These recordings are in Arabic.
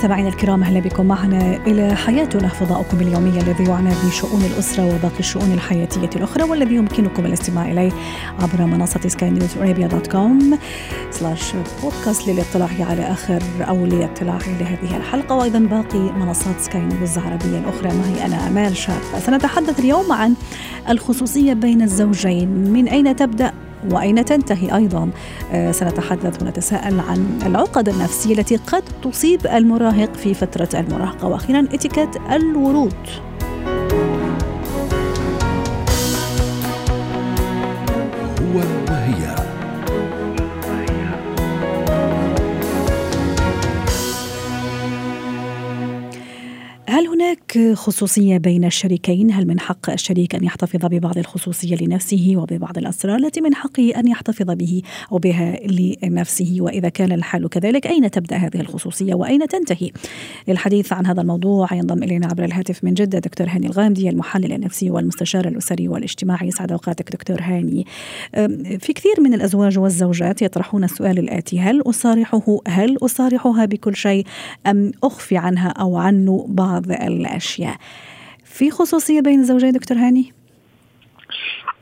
مستمعينا الكرام أهلا بكم معنا إلى حياتنا فضاؤكم اليومي الذي يعنى بشؤون الأسرة وباقي الشؤون الحياتية الأخرى والذي يمكنكم الاستماع إليه عبر منصة سكاي نيوز ارابيا dot com slash podcast للاطلاع على آخر أو للاطلاع لهذه الحلقة. وأيضا باقي منصات سكاي نيوز العربية الأخرى. معي أنا أمال شاب. سنتحدث اليوم عن الخصوصية بين الزوجين. من أين تبدأ؟ وأين تنتهي أيضا؟ آه، سنتحدث ونتساءل عن العقد النفسية التي قد تصيب المراهق في فترة المراهقة. وأخيرا اتيكيت الورود. هل هناك خصوصية بين الشريكين؟ هل من حق الشريك أن يحتفظ ببعض الخصوصية لنفسه وببعض الأسرار؟ التي من حقه أن يحتفظ به أو بها لنفسه. وإذا كان الحال كذلك أين تبدأ هذه الخصوصية؟ وأين تنتهي؟ للحديث عن هذا الموضوع ينضم إلينا عبر الهاتف من جدة دكتور هاني الغامدي المحلل النفسي والمستشار الأسري والاجتماعي. يسعد أوقاتك دكتور هاني. في كثير من الأزواج والزوجات يطرحون السؤال الآتي هل أصارحه؟ هل أصارحها بكل شيء؟ أم أخفي عنها أو عنه بعض الأشياء في خصوصية بين الزوجين دكتور هاني؟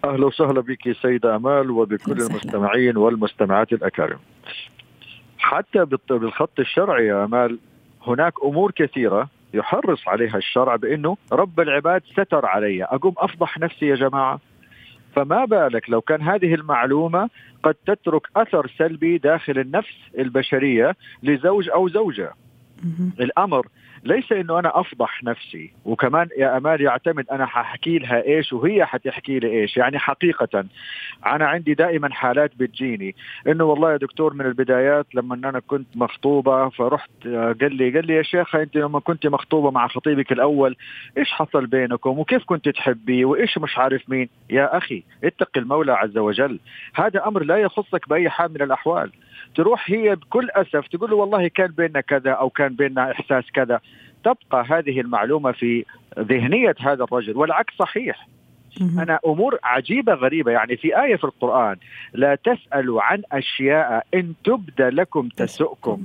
أهلا وسهلا بك سيدة أمال وبكل أهلا. المستمعين والمستمعات الأكارم. حتى بالخط الشرعي يا أمال هناك أمور كثيرة يحرص عليها الشرع بأنه رب العباد ستر علي، أقوم أفضح نفسي يا جماعة. فما بالك لو كان هذه المعلومة قد تترك أثر سلبي داخل النفس البشرية لزوج أو زوجة. الأمر ليس إنه أنا أفضح نفسي وكمان يا أمال يعتمد أنا ححكي لها إيش وهي حتحكي لي إيش. يعني حقيقة أنا عندي دائما حالات بتجيني إنه والله يا دكتور من البدايات لما أنا كنت مخطوبة فرحت قال لي قال لي يا شيخة أنت لما كنت مخطوبة مع خطيبك الأول إيش حصل بينكم وكيف كنت تحبي وإيش مش عارف مين؟ يا أخي اتق المولى عز وجل. هذا أمر لا يخصك بأي حال من الأحوال. تروح هي بكل أسف تقول له والله كان بيننا كذا أو كان بيننا إحساس كذا. تبقى هذه المعلومة في ذهنية هذا الرجل والعكس صحيح. مهم. أنا أمور عجيبة غريبة يعني في آية في القرآن لا تسألوا عن أشياء إن تبد لكم تسؤكم.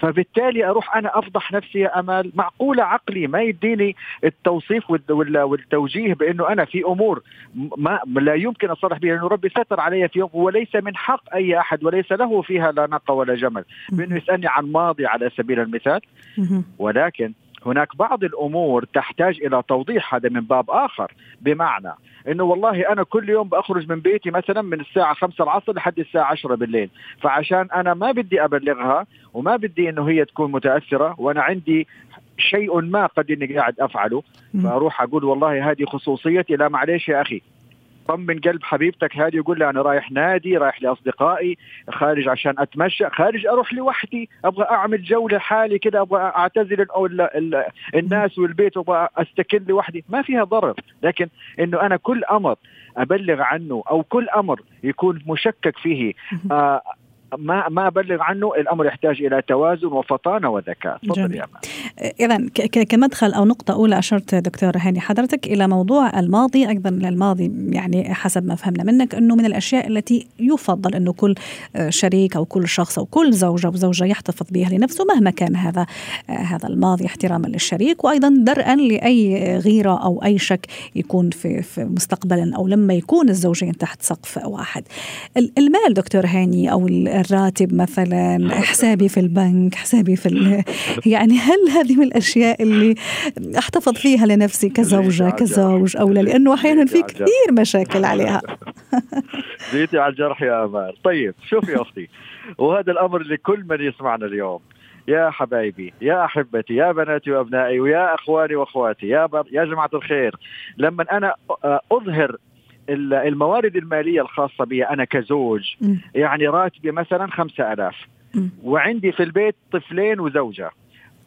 فبالتالي أروح أنا أفضح نفسي يا امل معقولة عقلي ما يديني التوصيف وال- وال- والتوجيه بأنه أنا في أمور ما لا يمكن اصرح بها لأنه ربي ستر علي في يوم وليس من حق أي أحد وليس له فيها لا نقه ولا جمل. بانه يسألني عن ماضي على سبيل المثال. ولكن هناك بعض الأمور تحتاج إلى توضيح هذا من باب آخر. بمعنى إنه والله أنا كل يوم بخرج من بيتي مثلا من الساعة 5 العصر لحد الساعة 10 بالليل. فعشان أنا ما بدي أبلغها وما بدي إنه هي تكون متأثرة وأنا عندي شيء ما قد إني قاعد أفعله. فأروح أقول والله هذه خصوصيتي. لا معلش يا أخي. طمن قلب حبيبتك هذه يقول لي أنا رايح نادي رايح لأصدقائي خارج عشان أتمشى خارج أروح لوحدي أبغى أعمل جوله حالي كده أبغى أعتزل ال- ال- ال- الناس والبيت وأبغى أستكن لوحدي. ما فيها ضرر لكن إنه أنا كل أمر أبلغ عنه أو كل أمر يكون مشكك فيه ما ما أبلغ عنه الأمر يحتاج إلى توازن وفطانة وذكاء. تفضل. يا ك- ك- كمدخل أو نقطة أولى أشرت دكتور هاني حضرتك إلى موضوع الماضي أيضا الماضي يعني حسب ما فهمنا منك أنه من الأشياء التي يفضل أنه كل آه، شريك أو كل شخص أو كل زوج أو زوجة يحتفظ بها لنفسه مهما كان هذا آه، هذا الماضي احتراما للشريك وأيضا درءا لأي غيرة أو أي شك يكون في, في مستقبلا أو لما يكون الزوجين تحت سقف واحد. ال- المال دكتور هاني أو الراتب مثلا حسابي في البنك حسابي في ال- يعني هل هذه من الأشياء اللي أحتفظ فيها لنفسي كزوجة عجب. كزوج أو لا؟ لأنه أحيانا في. كثير مشاكل عليها. جيتي على الجرح يا امال طيب شوفي يا أختي وهذا الأمر لكل من يسمعنا اليوم. يا حبايبي يا أحبتي يا بناتي وأبنائي ويا إخواني وأخواتي يا بر... يا جماعة الخير لما أنا أظهر الموارد المالية الخاصة بي أنا كزوج. يعني راتبي مثلا خمسة ألاف مم. وعندي في البيت طفلين وزوجة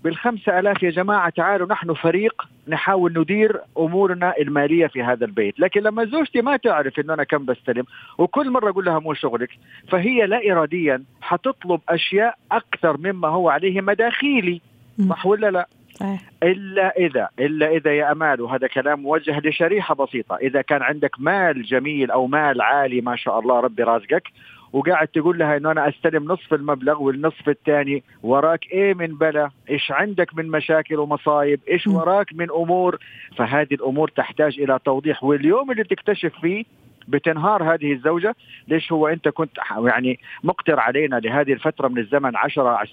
بالخمسة ألاف يا جماعة تعالوا نحن فريق نحاول ندير أمورنا المالية في هذا البيت لكن لما زوجتي ما تعرف أنه أنا كم بستلم وكل مرة أقول لها مو شغلك فهي لا إراديا حتطلب أشياء أكثر مما هو عليه مداخيلي صح ولا لا؟ صحيح. إلا إذا إلا إذا يا أمال وهذا كلام موجه لشريحة بسيطة. إذا كان عندك مال جميل أو مال عالي ما شاء الله ربي رازقك وقاعد تقول لها إنه أنا أستلم نصف المبلغ والنصف الثاني وراك إيه من بلا؟ إيش عندك من مشاكل ومصايب؟ إيش وراك من أمور؟ فهذه الأمور تحتاج إلى توضيح. واليوم اللي تكتشف فيه بتنهار هذه الزوجة ليش هو أنت كنت يعني مقتر علينا لهذه الفترة من الزمن 10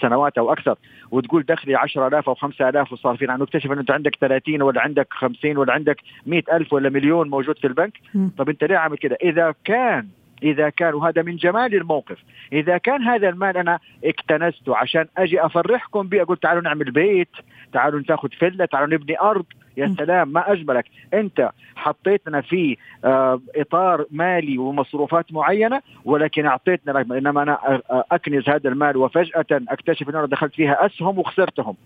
سنوات أو أكثر وتقول دخلي 10000 أو 5000 وصار فينا. نكتشف أنه أنت عندك 30 ولا عندك 50 ولا عندك 100000 ولا مليون موجود في البنك. طب أنت ليه عامل كده؟ إذا كان إذا كان وهذا من جمال الموقف. إذا كان هذا المال أنا اكتنسته عشان أجي أفرحكم به أقول تعالوا نعمل بيت تعالوا ناخذ فله تعالوا نبني أرض. يا سلام ما اجملك أنت حطيتنا في آه، إطار مالي ومصروفات معينة ولكن أعطيتنا إنما أنا أكنز هذا المال وفجأة أكتشف ان أنا دخلت فيها أسهم وخسرتهم.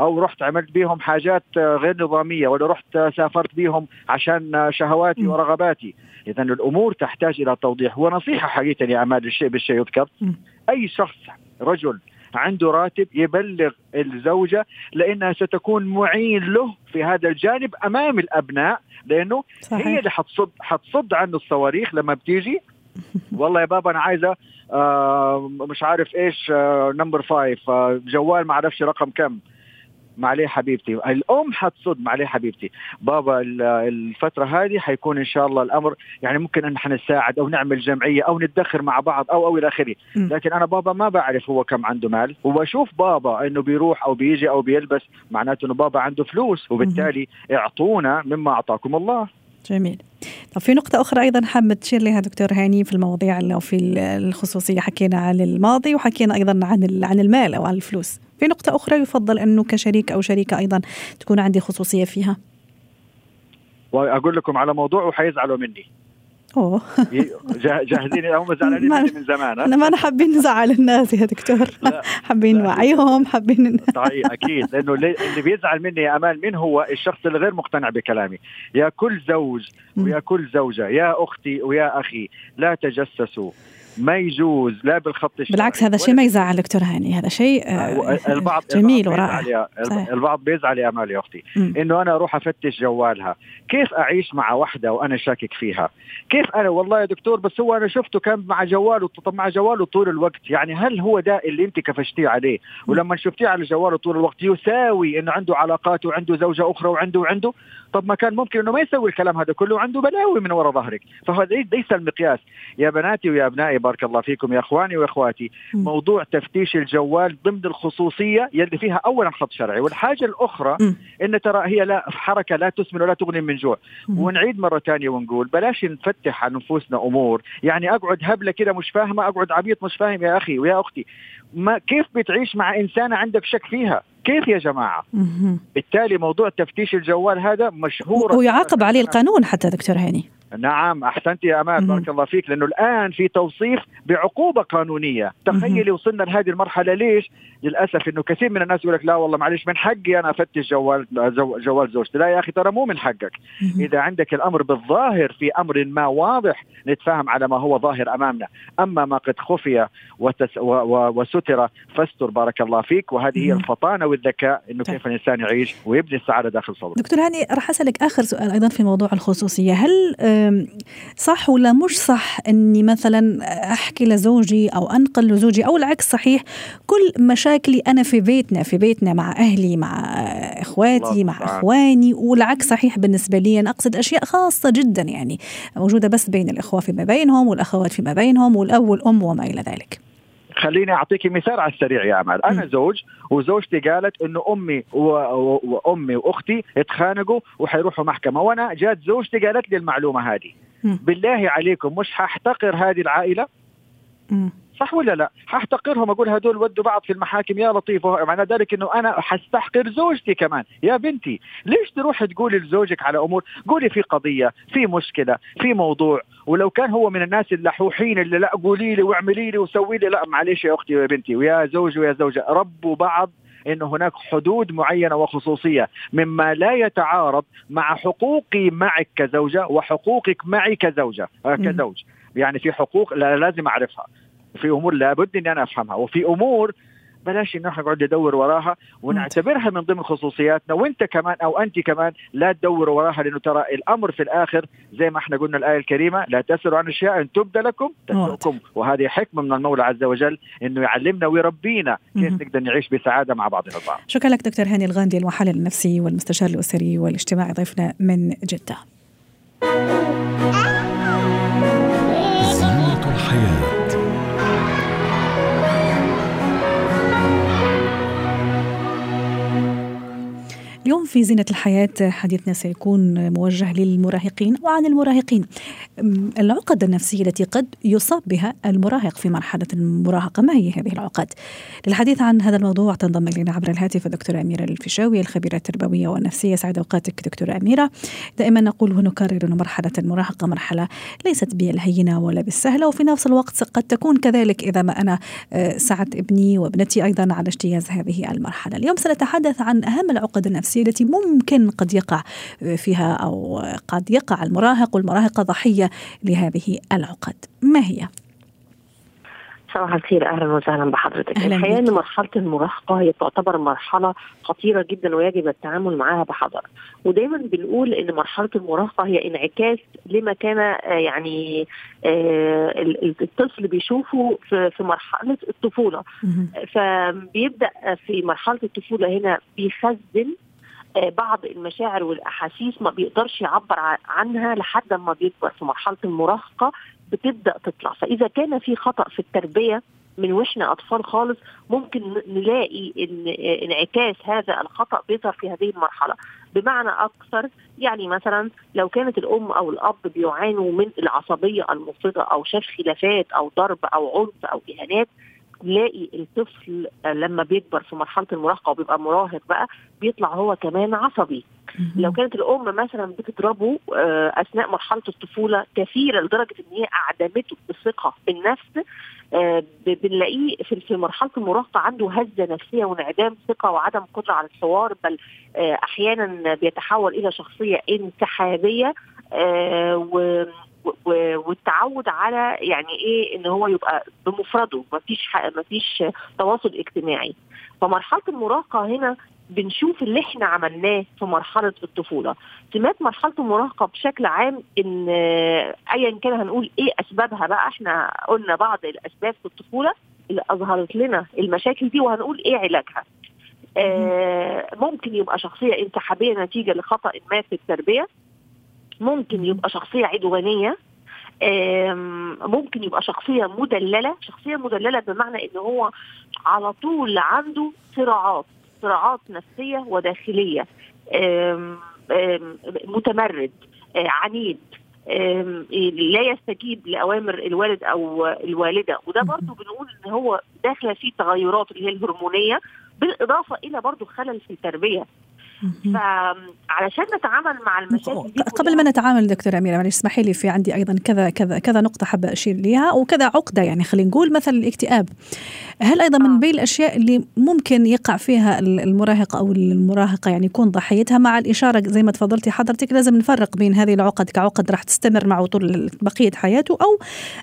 أو رحت عملت بهم حاجات آه، غير نظامية ولا رحت سافرت بهم عشان شهواتي ورغباتي. اذا الأمور تحتاج إلى توضيح. ونصيحة حقيقة يا امال الشيء بالشيء يذكر. أي شخص رجل عنده راتب يبلغ الزوجة لأنها ستكون معين له في هذا الجانب أمام الأبناء لأنه صحيح. هي اللي حتصد حتصد عنه الصواريخ لما بتيجي والله يا بابا أنا عايزة آه مش عارف إيش آه number five آه جوال ما أعرفش رقم كم معليه حبيبتي. الأم حتصد معليه حبيبتي. بابا الفترة هذه حيكون إن شاء الله الأمر يعني ممكن إن إحنا نساعد أو نعمل جمعية أو ندخر مع بعض أو أو إلى آخره. لكن أنا بابا ما بعرف هو كم عنده مال. وبشوف بابا إنه بيروح أو بيجي أو بيلبس معناته إنه بابا عنده فلوس. وبالتالي اعطونا مما أعطاكم الله. جميل. طب في نقطة أخرى أيضا حابة تشير لها دكتور هاني في المواضيع أو في الخصوصية. حكينا عن الماضي وحكينا أيضا عن عن المال أو عن الفلوس. في نقطة أخرى يفضل أنه كشريك أو شريكة أيضا تكون عندي خصوصية فيها. وأقول لكم على موضوع وحيزعلوا مني. أوه. جاهزين؟ هم زعلانين من زمان أنا ما حابين نزعل الناس يا دكتور. حابين نوعيهم حابين أكيد. لأنه اللي بيزعل مني يا أمال مين هو؟ الشخص اللي غير مقتنع بكلامي. يا كل زوج ويا كل زوجة يا أختي ويا أخي لا تجسسوا. ما يجوز لا بالخط الشرعي بالعكس هذا شيء ما يزعل دكتور هاني. هذا شيء آه، البعض جميل ورائع. البعض بيزعل يا امال يا أختي إنه أنا أروح أفتش جوالها. كيف أعيش مع واحدة وأنا شاكك فيها؟ كيف أنا؟ والله يا دكتور بس هو أنا شفته كان مع جواله مع جواله طول الوقت. يعني هل هو ده اللي أنت كفشتيه عليه؟ ولما شفتيه على جواله طول الوقت يساوي انه عنده علاقات وعنده زوجة أخرى وعنده وعنده؟ طب ما كان ممكن إنه ما يسوي الكلام هذا كله وعنده بلاوي من وراء ظهرك. فهذا ليس المقياس. يا بناتي ويا أبنائي بارك الله فيكم يا إخواني وإخواتي موضوع تفتيش الجوال ضمن الخصوصية يلي فيها اولا خط شرعي والحاجة الأخرى إن ترى هي لا حركة لا تسمن ولا تغني من جوع. ونعيد مرة ثانية ونقول بلاش نفتح على نفوسنا أمور. يعني أقعد هبلة كده مش فاهمة أقعد عبيط مش فاهم يا أخي ويا أختي. ما كيف بتعيش مع إنسانة عندك شك فيها؟ كيف يا جماعة؟ بالتالي موضوع تفتيش الجوال هذا مشهور. ويعاقب عليه القانون حتى دكتور هاني. نعم أحسنت يا أمان بارك الله فيك لأنه الآن في توصيف بعقوبة قانونية. تخيلي وصلنا لهذه المرحلة ليش؟ للأسف إنه كثير من الناس يقول لك لا والله معلش من حقي أنا أفتش جوال جوال زوجتي. لا يا أخي ترى مو من حقك. إذا عندك الأمر بالظاهر في أمر ما واضح نتفاهم على ما هو ظاهر أمامنا. أما ما قد خفي وتس و و وستر فاستر بارك الله فيك. وهذه هي الفطانة والذكاء إنه طيب. كيف الإنسان يعيش ويبني السعادة داخل صدره. دكتور هاني راح أسألك آخر سؤال أيضا في موضوع الخصوصية. هل صح ولا مش صح إني مثلا أحكي لزوجي أو أنقل لزوجي؟ أو العكس صحيح كل مشاكلي أنا في بيتنا في بيتنا مع أهلي مع إخواتي مع إخواني والعكس صحيح بالنسبة لي. أنا أقصد أشياء خاصة جدا يعني موجودة بس بين الإخوة فيما بينهم والأخوات فيما بينهم والأب والأم وما إلى ذلك. خليني أعطيك مثال على السريع يا امال أنا زوج وزوجتي قالت إنه أمي وأمي وأختي اتخانقوا وحيروحوا محكمة. وأنا جات زوجتي قالت لي المعلومة هذه. بالله عليكم مش حاحتقر هذه العائلة؟ صح ولا لا؟ حاحتقرهم أقول هدول ودوا بعض في المحاكم يا لطيف معنى ذلك إنه أنا حستحقر زوجتي كمان. يا بنتي ليش تروح تقولي لزوجك على أمور؟ قولي في قضية في مشكلة في موضوع. ولو كان هو من الناس اللحوحين اللي لا قولي لي واعملي لي وسوي لي لا معلش يا أختي ويا بنتي ويا زوجي ويا زوجة. ربوا بعض أن هناك حدود معينة وخصوصية مما لا يتعارض مع حقوقي معك كزوجة وحقوقك معي كزوجة آه، كزوج. يعني في حقوق لا لازم أعرفها. في أمور لابد إني أنا أفهمها. وفي أمور بلاش ان إحنا نقعد ندور وراها ونعتبرها من ضمن خصوصياتنا. وأنت كمان أو انت كمان لا تدوروا وراها لأنه ترى الأمر في الآخر زي ما إحنا قلنا الآية الكريمة لا تسروا عن أشياء إن تبدى لكم تسؤكم وهذه حكمة من المولى عز وجل إنه يعلمنا ويربينا كيف نقدر نعيش بسعادة مع بعضنا البعض. شكرا لك دكتور هاني الغاندي المحلل النفسي والمستشار الأسري والاجتماعي ضيفنا من جدة. اليوم في زينة الحياة حديثنا سيكون موجه للمراهقين وعن المراهقين. العقد النفسية التي قد يصاب بها المراهق في مرحلة المراهقة ما هي هذه العقد؟ للحديث عن هذا الموضوع تنضم إلينا عبر الهاتف الدكتورة أميرة الفيشاوي الخبيرة التربوية والنفسية. سعد أوقاتك دكتورة أميرة. دائما نقول ونكرر أن مرحلة المراهقة مرحلة ليست بالهينة ولا بالسهلة وفي نفس الوقت قد تكون كذلك إذا ما أنا آه، سعدت ابني وابنتي أيضا على اجتياز هذه المرحلة. اليوم سنتحدث عن أهم العقد النفسية التي ممكن قد يقع فيها أو قد يقع المراهق والمراهقة ضحية لهذه العقد. ما هي؟ صباح الخير. أهلا وسهلا بحضرتك. الحقيقة ان مرحله المراهقة هي تعتبر مرحلة خطيرة جدا ويجب التعامل معها بحذر. ودايما بنقول إن مرحلة المراهقة هي انعكاس لما كان آه، يعني آه، الطفل بيشوفه في مرحلة الطفولة. فبيبدأ في مرحلة الطفولة هنا بيخزن آه، بعض المشاعر والأحاسيس ما بيقدرش يعبر عنها لحد ما بيكبر في مرحلة المراهقة بتبدأ تطلع. فإذا كان في خطأ في التربية من وإحنا أطفال خالص ممكن نلاقي آه، انعكاس هذا الخطأ بيظهر في هذه المرحلة. بمعنى أكثر يعني مثلا لو كانت الأم أو الأب بيعانوا من العصبية المفرطة أو شاف خلافات أو ضرب أو عنف أو إهانات تلاقي الطفل لما بيكبر في مرحلة المراهقة وبيبقى مراهق بقى بيطلع هو كمان عصبي. لو كانت الأم مثلا بتضربه آه، أثناء مرحلة الطفولة كثيرة لدرجة إن هي أعدمته الثقه بالنفس آه، بنلاقيه في مرحلة المراهقة عنده هزة نفسية وانعدام ثقة وعدم قدرة على الحوار بل آه، أحيانا بيتحول إلى شخصية انسحابية والتعود على يعني إيه إن هو يبقى بمفرده. مفيش مفيش تواصل اجتماعي. فمرحلة المراهقة هنا بنشوف اللي إحنا عملناه في مرحلة الطفولة. سمات مرحلة المراهقة بشكل عام إن ايا كان هنقول إيه أسبابها بقى؟ إحنا قلنا بعض الأسباب في الطفولة اللي أظهرت لنا المشاكل دي وهنقول إيه علاجها. آه ممكن يبقى شخصية انسحابية نتيجة لخطأ ما في التربية. ممكن يبقى شخصية عدوانية ممكن يبقى شخصية مدللة. شخصية مدللة بمعنى إن هو على طول عنده صراعات صراعات نفسية وداخلية. متمرد آه، عنيد لا يستجيب لأوامر الوالد أو الوالدة. وده برضه بنقول إن هو داخلة فيه تغيرات اللي هي الهرمونية بالإضافة إلى برضه خلل في التربية. فعلشان نتعامل مع المشاكل دي قبل ما نتعامل دكتورة أميرة معلش اسمحي لي في عندي أيضا كذا كذا كذا نقطة حابة أشير ليها وكذا عقدة يعني خلينا نقول مثلا الاكتئاب. هل أيضا من آه. بين الأشياء اللي ممكن يقع فيها المراهق أو المراهقة يعني يكون ضحيتها؟ مع الإشارة زي ما تفضلتي حضرتك لازم نفرق بين هذه العقد كعقد راح تستمر معه طول بقية حياته أو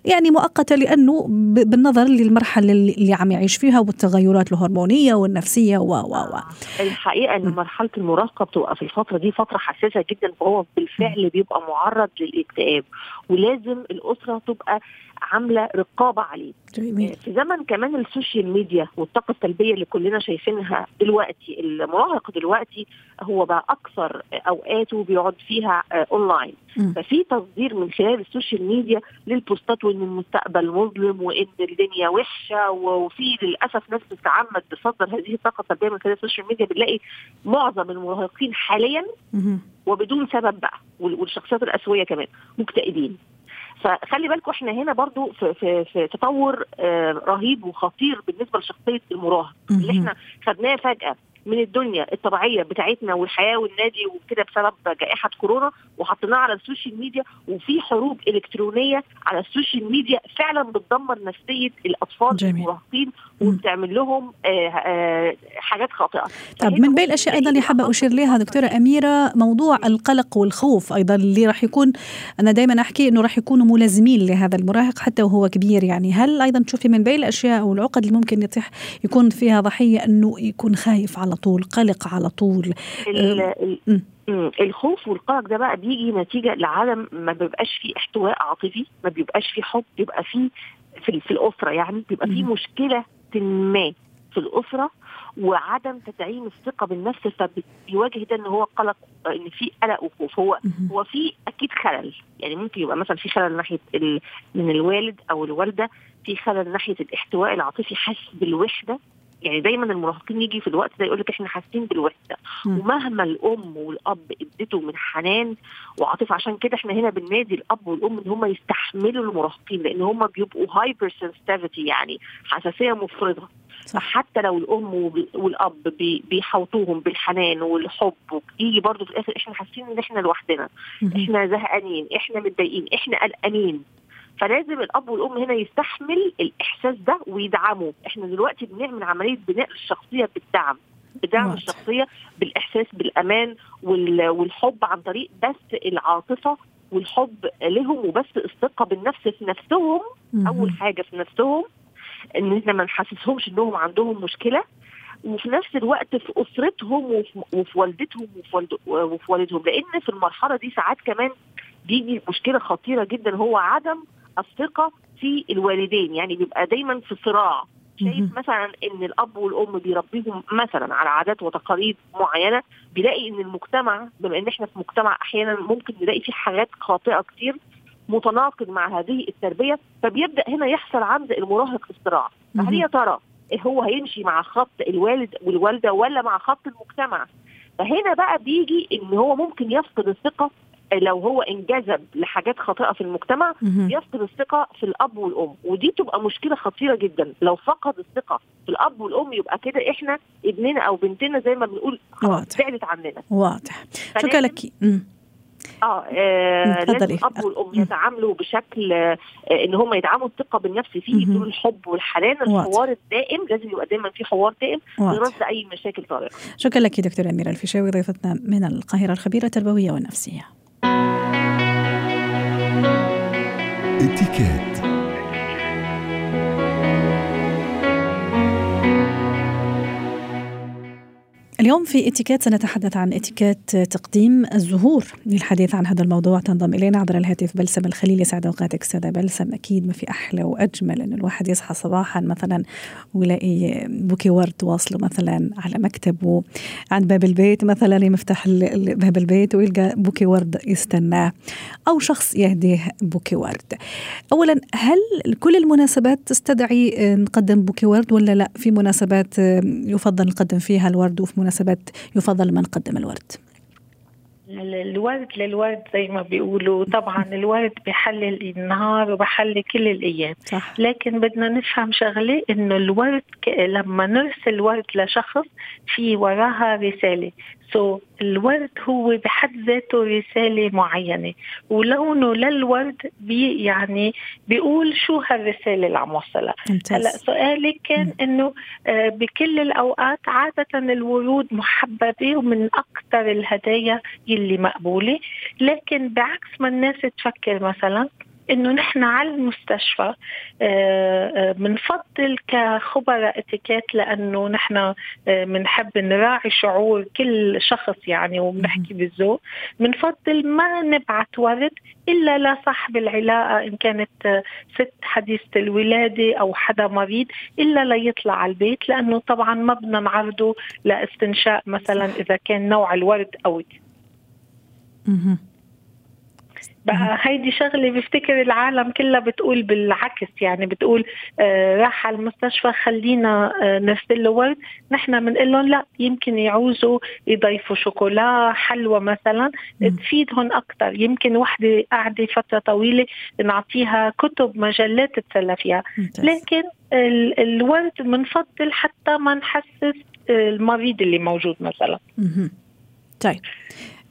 يعني مؤقتة لأنه بالنظر للمرحلة اللي عم يعيش فيها والتغيرات الهرمونية والنفسية و و و. الحقيقة أن مرحلة المراهقة بتبقى في الفترة دي فترة حساسة جدا فهو بالفعل بيبقى معرض للاكتئاب. ولازم الأسرة تبقى عاملة رقابة عليه جميل. في زمن كمان ال social media والطاقة السلبية اللي كلنا شايفينها دلوقتي المراهق دلوقتي هو بقى أكثر أوقاته بيقعد فيها اونلاين م. ففي تصدير من خلال ال social media لل posts ات وإن المستقبل مظلم وإن الدنيا وحشة وفي للأسف ناس بتتعمد تصدر هذه الطاقة السلبية من خلال ال social media بنلاقي معظم المراهقين حاليا م. وبدون سبب بقى والشخصيات الأسوية كمان مكتئبين. فخلي بالكم إحنا هنا برضو في, في, في تطور آه رهيب وخطير بالنسبة لشخصية المراهق. اللي إحنا خدناه فجأة من الدنيا الطبيعية بتاعتنا والحياة والنادي وكده بسبب جائحة كورونا وحطيناها على ال social media وفي حروب إلكترونية على ال social media فعلا بتدمر نفسية الأطفال. المراهقين وبتعمل لهم آه آه حاجات خاطئة. طب من بين الأشياء أيضا اللي حابة أشير لها دكتورة أميرة موضوع القلق والخوف أيضا اللي راح يكون أنا دائما أحكي إنه راح يكونوا ملازمين لهذا المراهق حتى وهو كبير. يعني هل أيضا تشوفي من بين الأشياء والعقد اللي ممكن يطيح يكون فيها ضحية إنه يكون خايف على طول قلق على طول. الخوف والقلق ده بقى بيجي نتيجة لعدم ما بيبقاش فيه احتواء عاطفي ما بيبقاش فيه حب بيبقى فيه في, في الأسرة يعني بيبقى فيه مشكلة ما في الأسرة وعدم تدعيم الثقة بالنفس فبيواجه ده إن هو قلق إن في قلق وخوف. هو هو في أكيد خلل يعني ممكن يبقى مثلا في خلل ناحية من الوالد أو الوالدة في خلل ناحية الاحتواء العاطفي حاسس بالوحدة يعني دايما المراهقين يجي في الوقت ده يقول لك إحنا حاسين بالوحدة. ومهما الأم والأب إديته من حنان وعاطفة عشان كده إحنا هنا بننادي الأب والأم إن هم يستحملوا المراهقين لأن هم بيبقوا hyper sensitivity يعني حساسية مفرطة. فحتى لو الأم والأب بيحوطوهم بالحنان والحب يجي برضه في الآخر إحنا حاسين إن إحنا لوحدنا. إحنا زهقانين إحنا متضايقين إحنا قلقانين. فلازم الأب والأم هنا يستحمل الإحساس ده ويدعمه. إحنا دلوقتي بنعمل عملية بناء الشخصية بالدعم. بدعم الشخصية بالإحساس بالأمان والحب عن طريق بس العاطفة والحب لهم وبس الثقة بالنفس في نفسهم. أول حاجة في نفسهم إن إحنا ما نحسسهمش إنهم عندهم مشكلة. وفي نفس الوقت في أسرتهم وفي والدتهم وفي والدهم. لأن في المرحلة دي ساعات كمان بيجي مشكلة خطيرة جدا هو عدم الثقة في الوالدين. يعني بيبقى دايما في صراع. شايف مثلا إن الأب والأم بيربيهم مثلا على عادات وتقاليد معينة بيلاقي إن المجتمع بما إن إحنا في مجتمع أحيانا ممكن نلاقي فيه حاجات خاطئة كتير متناقض مع هذه التربية فبيبدأ هنا يحصل عند المراهق الصراع فهل يا ترى هو هيمشي مع خط الوالد والوالدة ولا مع خط المجتمع؟ فهنا بقى بيجي إن هو ممكن يفقد الثقة لو هو انجذب لحاجات خاطئة في المجتمع يفقد الثقة في الأب والأم. ودي تبقى مشكلة خطيرة جدا. لو فقد الثقة في الأب والأم يبقى كده إحنا ابننا أو بنتنا زي ما بنقول بعدت عننا. واضح. شكرا لك. آه, آه لازم الأب والأم يتعاملوا بشكل آه إن هم يدعموا الثقة بالنفس فيه يدوا الحب والحنان. الحوار الدائم لازم يبقى دايما في حوار دائم لرصد أي مشاكل طارئة. شكرا لك دكتورة أميرة الفيشاوي ضيفتنا من القاهرة الخبيرة التربوية والنفسية. اتيكيت. اليوم في اتيكيت سنتحدث عن اتيكيت تقديم الزهور للحديث عن هذا الموضوع. تنضم إلينا عبر الهاتف بلسم الخليل يسعد أوقاتك أستاذة بلسم. أكيد ما في أحلى وأجمل إن الواحد يصحى صباحا مثلا ويلاقي بوكي ورد واصله مثلا على مكتبه عند باب البيت مثلا يفتح باب البيت ويلقى بوكي ورد يستناه أو شخص يهديه بوكي ورد. اولا هل كل المناسبات تستدعي نقدم بوكي ورد ولا لا؟ في مناسبات يفضل نقدم فيها الورد وفي مناسبات يفضل ما نقدم الورد. الورد للورد زي ما بيقولوا. طبعا الورد بحلي النهار وبحلي كل الأيام. صح. لكن بدنا نفهم شغلة إنه الورد لما نرسل ورد لشخص في وراها رسالة. so, so, الورد هو بحد ذاته رسالة معينة. ولونه للورد بي يعني بيقول شو هالرسالة اللي عم وصلها. هلا سؤالي كان إنه آه بكل الأوقات عادة الورود محببة ومن أكثر الهدايا يلي مقبولة. لكن بعكس ما الناس تفكر مثلا إنه نحن على المستشفى بنفضل آه، كخبراء اتيكيت لأنه نحن بنحب نراعي شعور كل شخص يعني وبنحكي بالذوق. بنفضل ما نبعث ورد إلا لصاحب العلاقة إن كانت ست حديثة الولادة أو حدا مريض إلا ليطلع على البيت لأنه طبعا ما بدنا نعرضه لإستنشاء مثلا إذا كان نوع الورد قوي. بقى هيدي شغله بفتكر العالم كلها بتقول بالعكس يعني بتقول آه راح على المستشفى خلينا آه نرسل له ورد. نحن بنقول لهم لا يمكن يعوزوا يضيفوا شوكولا حلوى مثلا تفيدهم أكثر يمكن وحدة قاعدة فترة طويلة نعطيها كتب مجلات تتسلى فيها. لكن الورد بنفضل حتى ما نحسس المريض اللي موجود مثلا. طيب.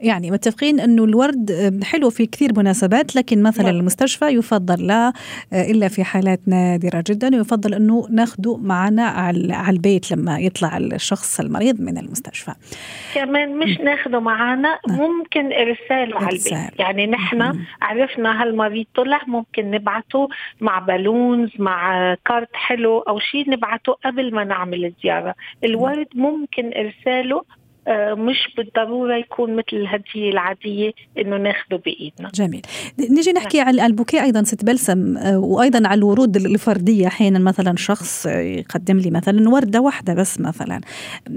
يعني متفقين أنه الورد حلو في كثير مناسبات لكن مثلا نعم. المستشفى يفضل لا إلا في حالات نادرة جدا ويفضل أنه ناخده معنا على البيت لما يطلع الشخص المريض من المستشفى. كمان مش ناخده معنا نعم. ممكن إرساله على البيت. يعني نحن عرفنا هالمريض طلع ممكن نبعته مع بالونز مع كارت حلو أو شيء نبعته قبل ما نعمل الزيارة. الورد ممكن إرساله آه، مش بالضرورة يكون مثل الهديه العادية إنه ناخده بإيدنا. جميل. نجي نحكي نعم. عن البوكيه أيضا ست بلسم آه، وأيضا على الورود الفردية أحيانا مثلا شخص يقدم لي مثلا وردة واحدة بس مثلا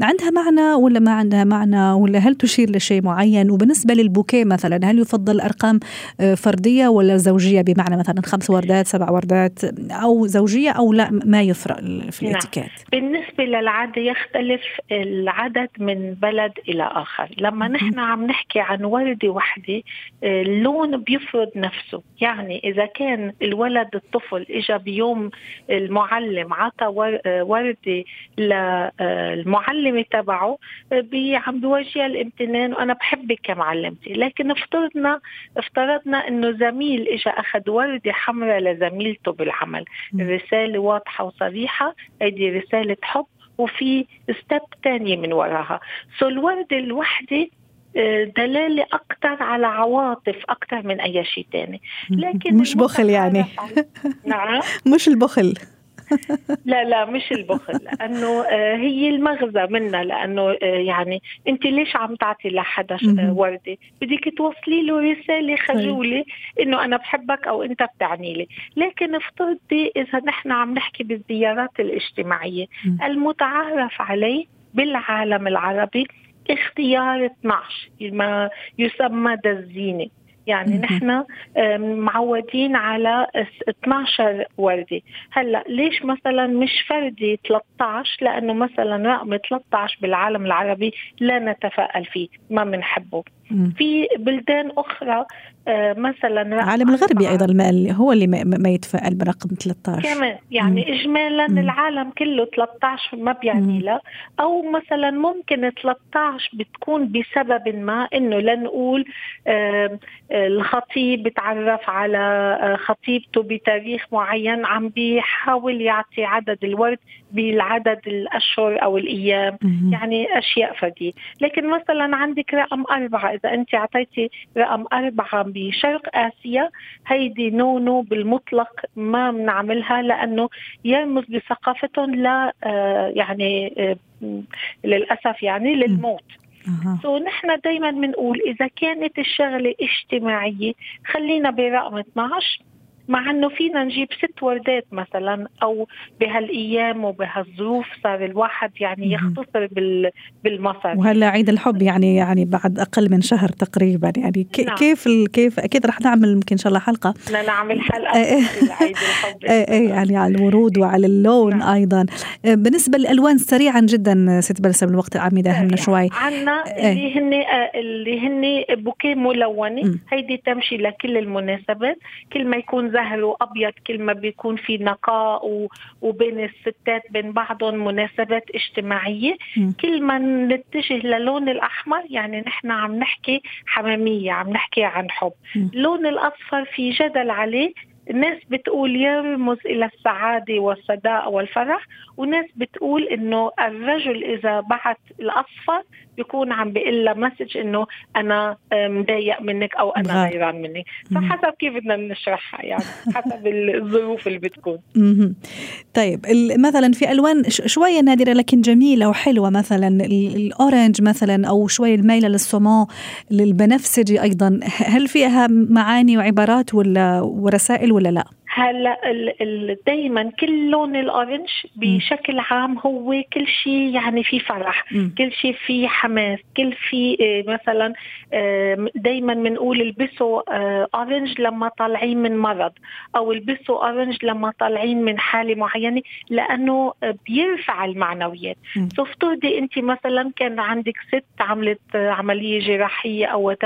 عندها معنى ولا ما عندها معنى ولا هل تشير لشيء معين وبالنسبة للبوكيه مثلا هل يفضل أرقام آه، فردية ولا زوجية بمعنى مثلا خمس وردات سبع وردات أو زوجية أو لا ما يفرق في نعم. الاتيكيت؟ نعم. بالنسبة للعادة يختلف العدد من بلد بلد إلى آخر. لما نحن عم نحكي عن ورده وحدة آه، اللون بيفرض نفسه. يعني إذا كان الولد الطفل اجى بيوم المعلم عطى آه، وردة للمعلمه تبعه آه، عم بيوجه الامتنان وأنا بحبك كمعلمتي لكن افترضنا افترضنا إنه زميل اجى أخذ وردة حمراء لزميلته بالعمل. الرسالة واضحة وصريحة هيدي رسالة حب. وفي step تانية من وراها. so الوردة الوحدة آه، دلالة أكثر على عواطف أكثر من أي شيء تاني. لكن مش بخل يعني. نعم. مش البخل. لا لا مش البخل لأنه آه، هي المغزى منها لأنه آه، يعني أنت ليش عم تعطي لحدا وردة؟ بدك توصلي له رسالة طيب. خجولة إنه أنا بحبك أو أنت بتعني لي. لكن افترضي إذا نحن عم نحكي بالزيارات الاجتماعية المتعارف عليه بالعالم العربي اختيار 12 ما يسمى دزينة. يعني نحن معودين على 12 وردة هلأ ليش مثلا مش فردي 13 لأنه مثلا رقم 13 بالعالم العربي لا نتفائل فيه ما بنحبه. في بلدان أخرى آه، مثلا العالم الغربي أيضا هو اللي ما يتفائل برقم 13 كمان يعني مم. اجمالا مم. العالم كله 13 ما بيعني لا. أو مثلا ممكن 13 بتكون بسبب ما إنه لنقول الخطيب بتعرف على آه، خطيبته بتاريخ معين عم بيحاول يعطي عدد الورد بالعدد الأشهر أو الأيام. مم. يعني أشياء فدي لكن مثلا عندك رقم أربعة إذا أنت أعطيتي رقم أربعة بشرق آسيا هيدي no no بالمطلق ما بنعملها لأنه يرمز بثقافتهم لا آه يعني آه للأسف يعني للموت. so نحن دائما بنقول إذا كانت الشغلة اجتماعية خلينا برقم 12 مع إنه فينا نجيب ست وردات مثلا أو بهالأيام وبهالظروف صار الواحد يعني يختصر بالمصر. وهلا عيد الحب يعني يعني بعد أقل من شهر تقريبا. يعني كي نعم. كيف كيف أكيد رح نعمل يمكن إن شاء الله حلقة. لا نعمل حلقة عيد الحب. يعني على الورود وعلى اللون نعم. أيضا. بالنسبة للألوان سريعا جدا ست بلسم الوقت عم يداهمنا شوي. عندنا اللي هن اللي هن بوكيه ملونه هيدي تمشي لكل المناسبات. كل ما يكون زهر وأبيض كل ما بيكون في نقاء وبين الستات بين بعضهم مناسبات اجتماعية. م. كل ما نتجه للون الأحمر يعني نحن عم نحكي حمامية عم نحكي عن حب. اللون الأصفر في جدل عليه الناس بتقول يرمز إلى السعادة والصداقه والفرح وناس بتقول إنه الرجل إذا بعت الاصفر بيكون عم بيقول لها مسج إنه أنا مضايق منك أو أنا غيران منك. فحسب كيف بدنا نشرحها يعني حسب الظروف اللي بتكون. طيب مثلا في ألوان شوية نادرة لكن جميلة وحلوة مثلا الاورنج مثلا أو شوية الميله للصماء للبنفسجي أيضا. هل فيها معاني وعبارات ولا ورسائل ولا لا؟ هلا دائما كل لون الأورنج بشكل عام هو كل شيء يعني في فرح م. كل شيء في حماس كل في آه، مثلا آه، دائما بنقول البسوا orange لما طالعين من مرض أو البسوا orange لما طالعين من حالة معينة لأنه بيرفع المعنويات. so افترضي أنت مثلا كان عندك ست عملت عملية جراحية أو what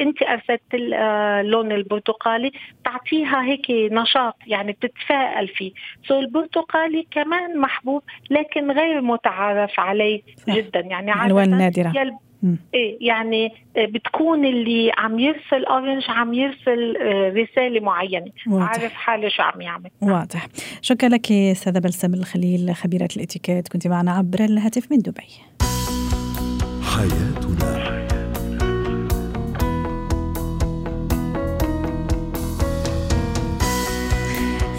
أنت أرسلت اللون البرتقالي تعطيها هيك نشاط يعني بتتفائل فيه. so البرتقالي كمان محبوب لكن غير متعارف عليه جدا. يعني الالوان النادره إيه يعني بتكون اللي عم يرسل اورنج عم يرسل آه، رسالة معينة. واضح. عارف حاله شو عم يعمل. واضح. شكرا لك أستاذة بلسم الخليل خبيرة الاتيكيت. كنت معنا عبر الهاتف من دبي. حياتنا.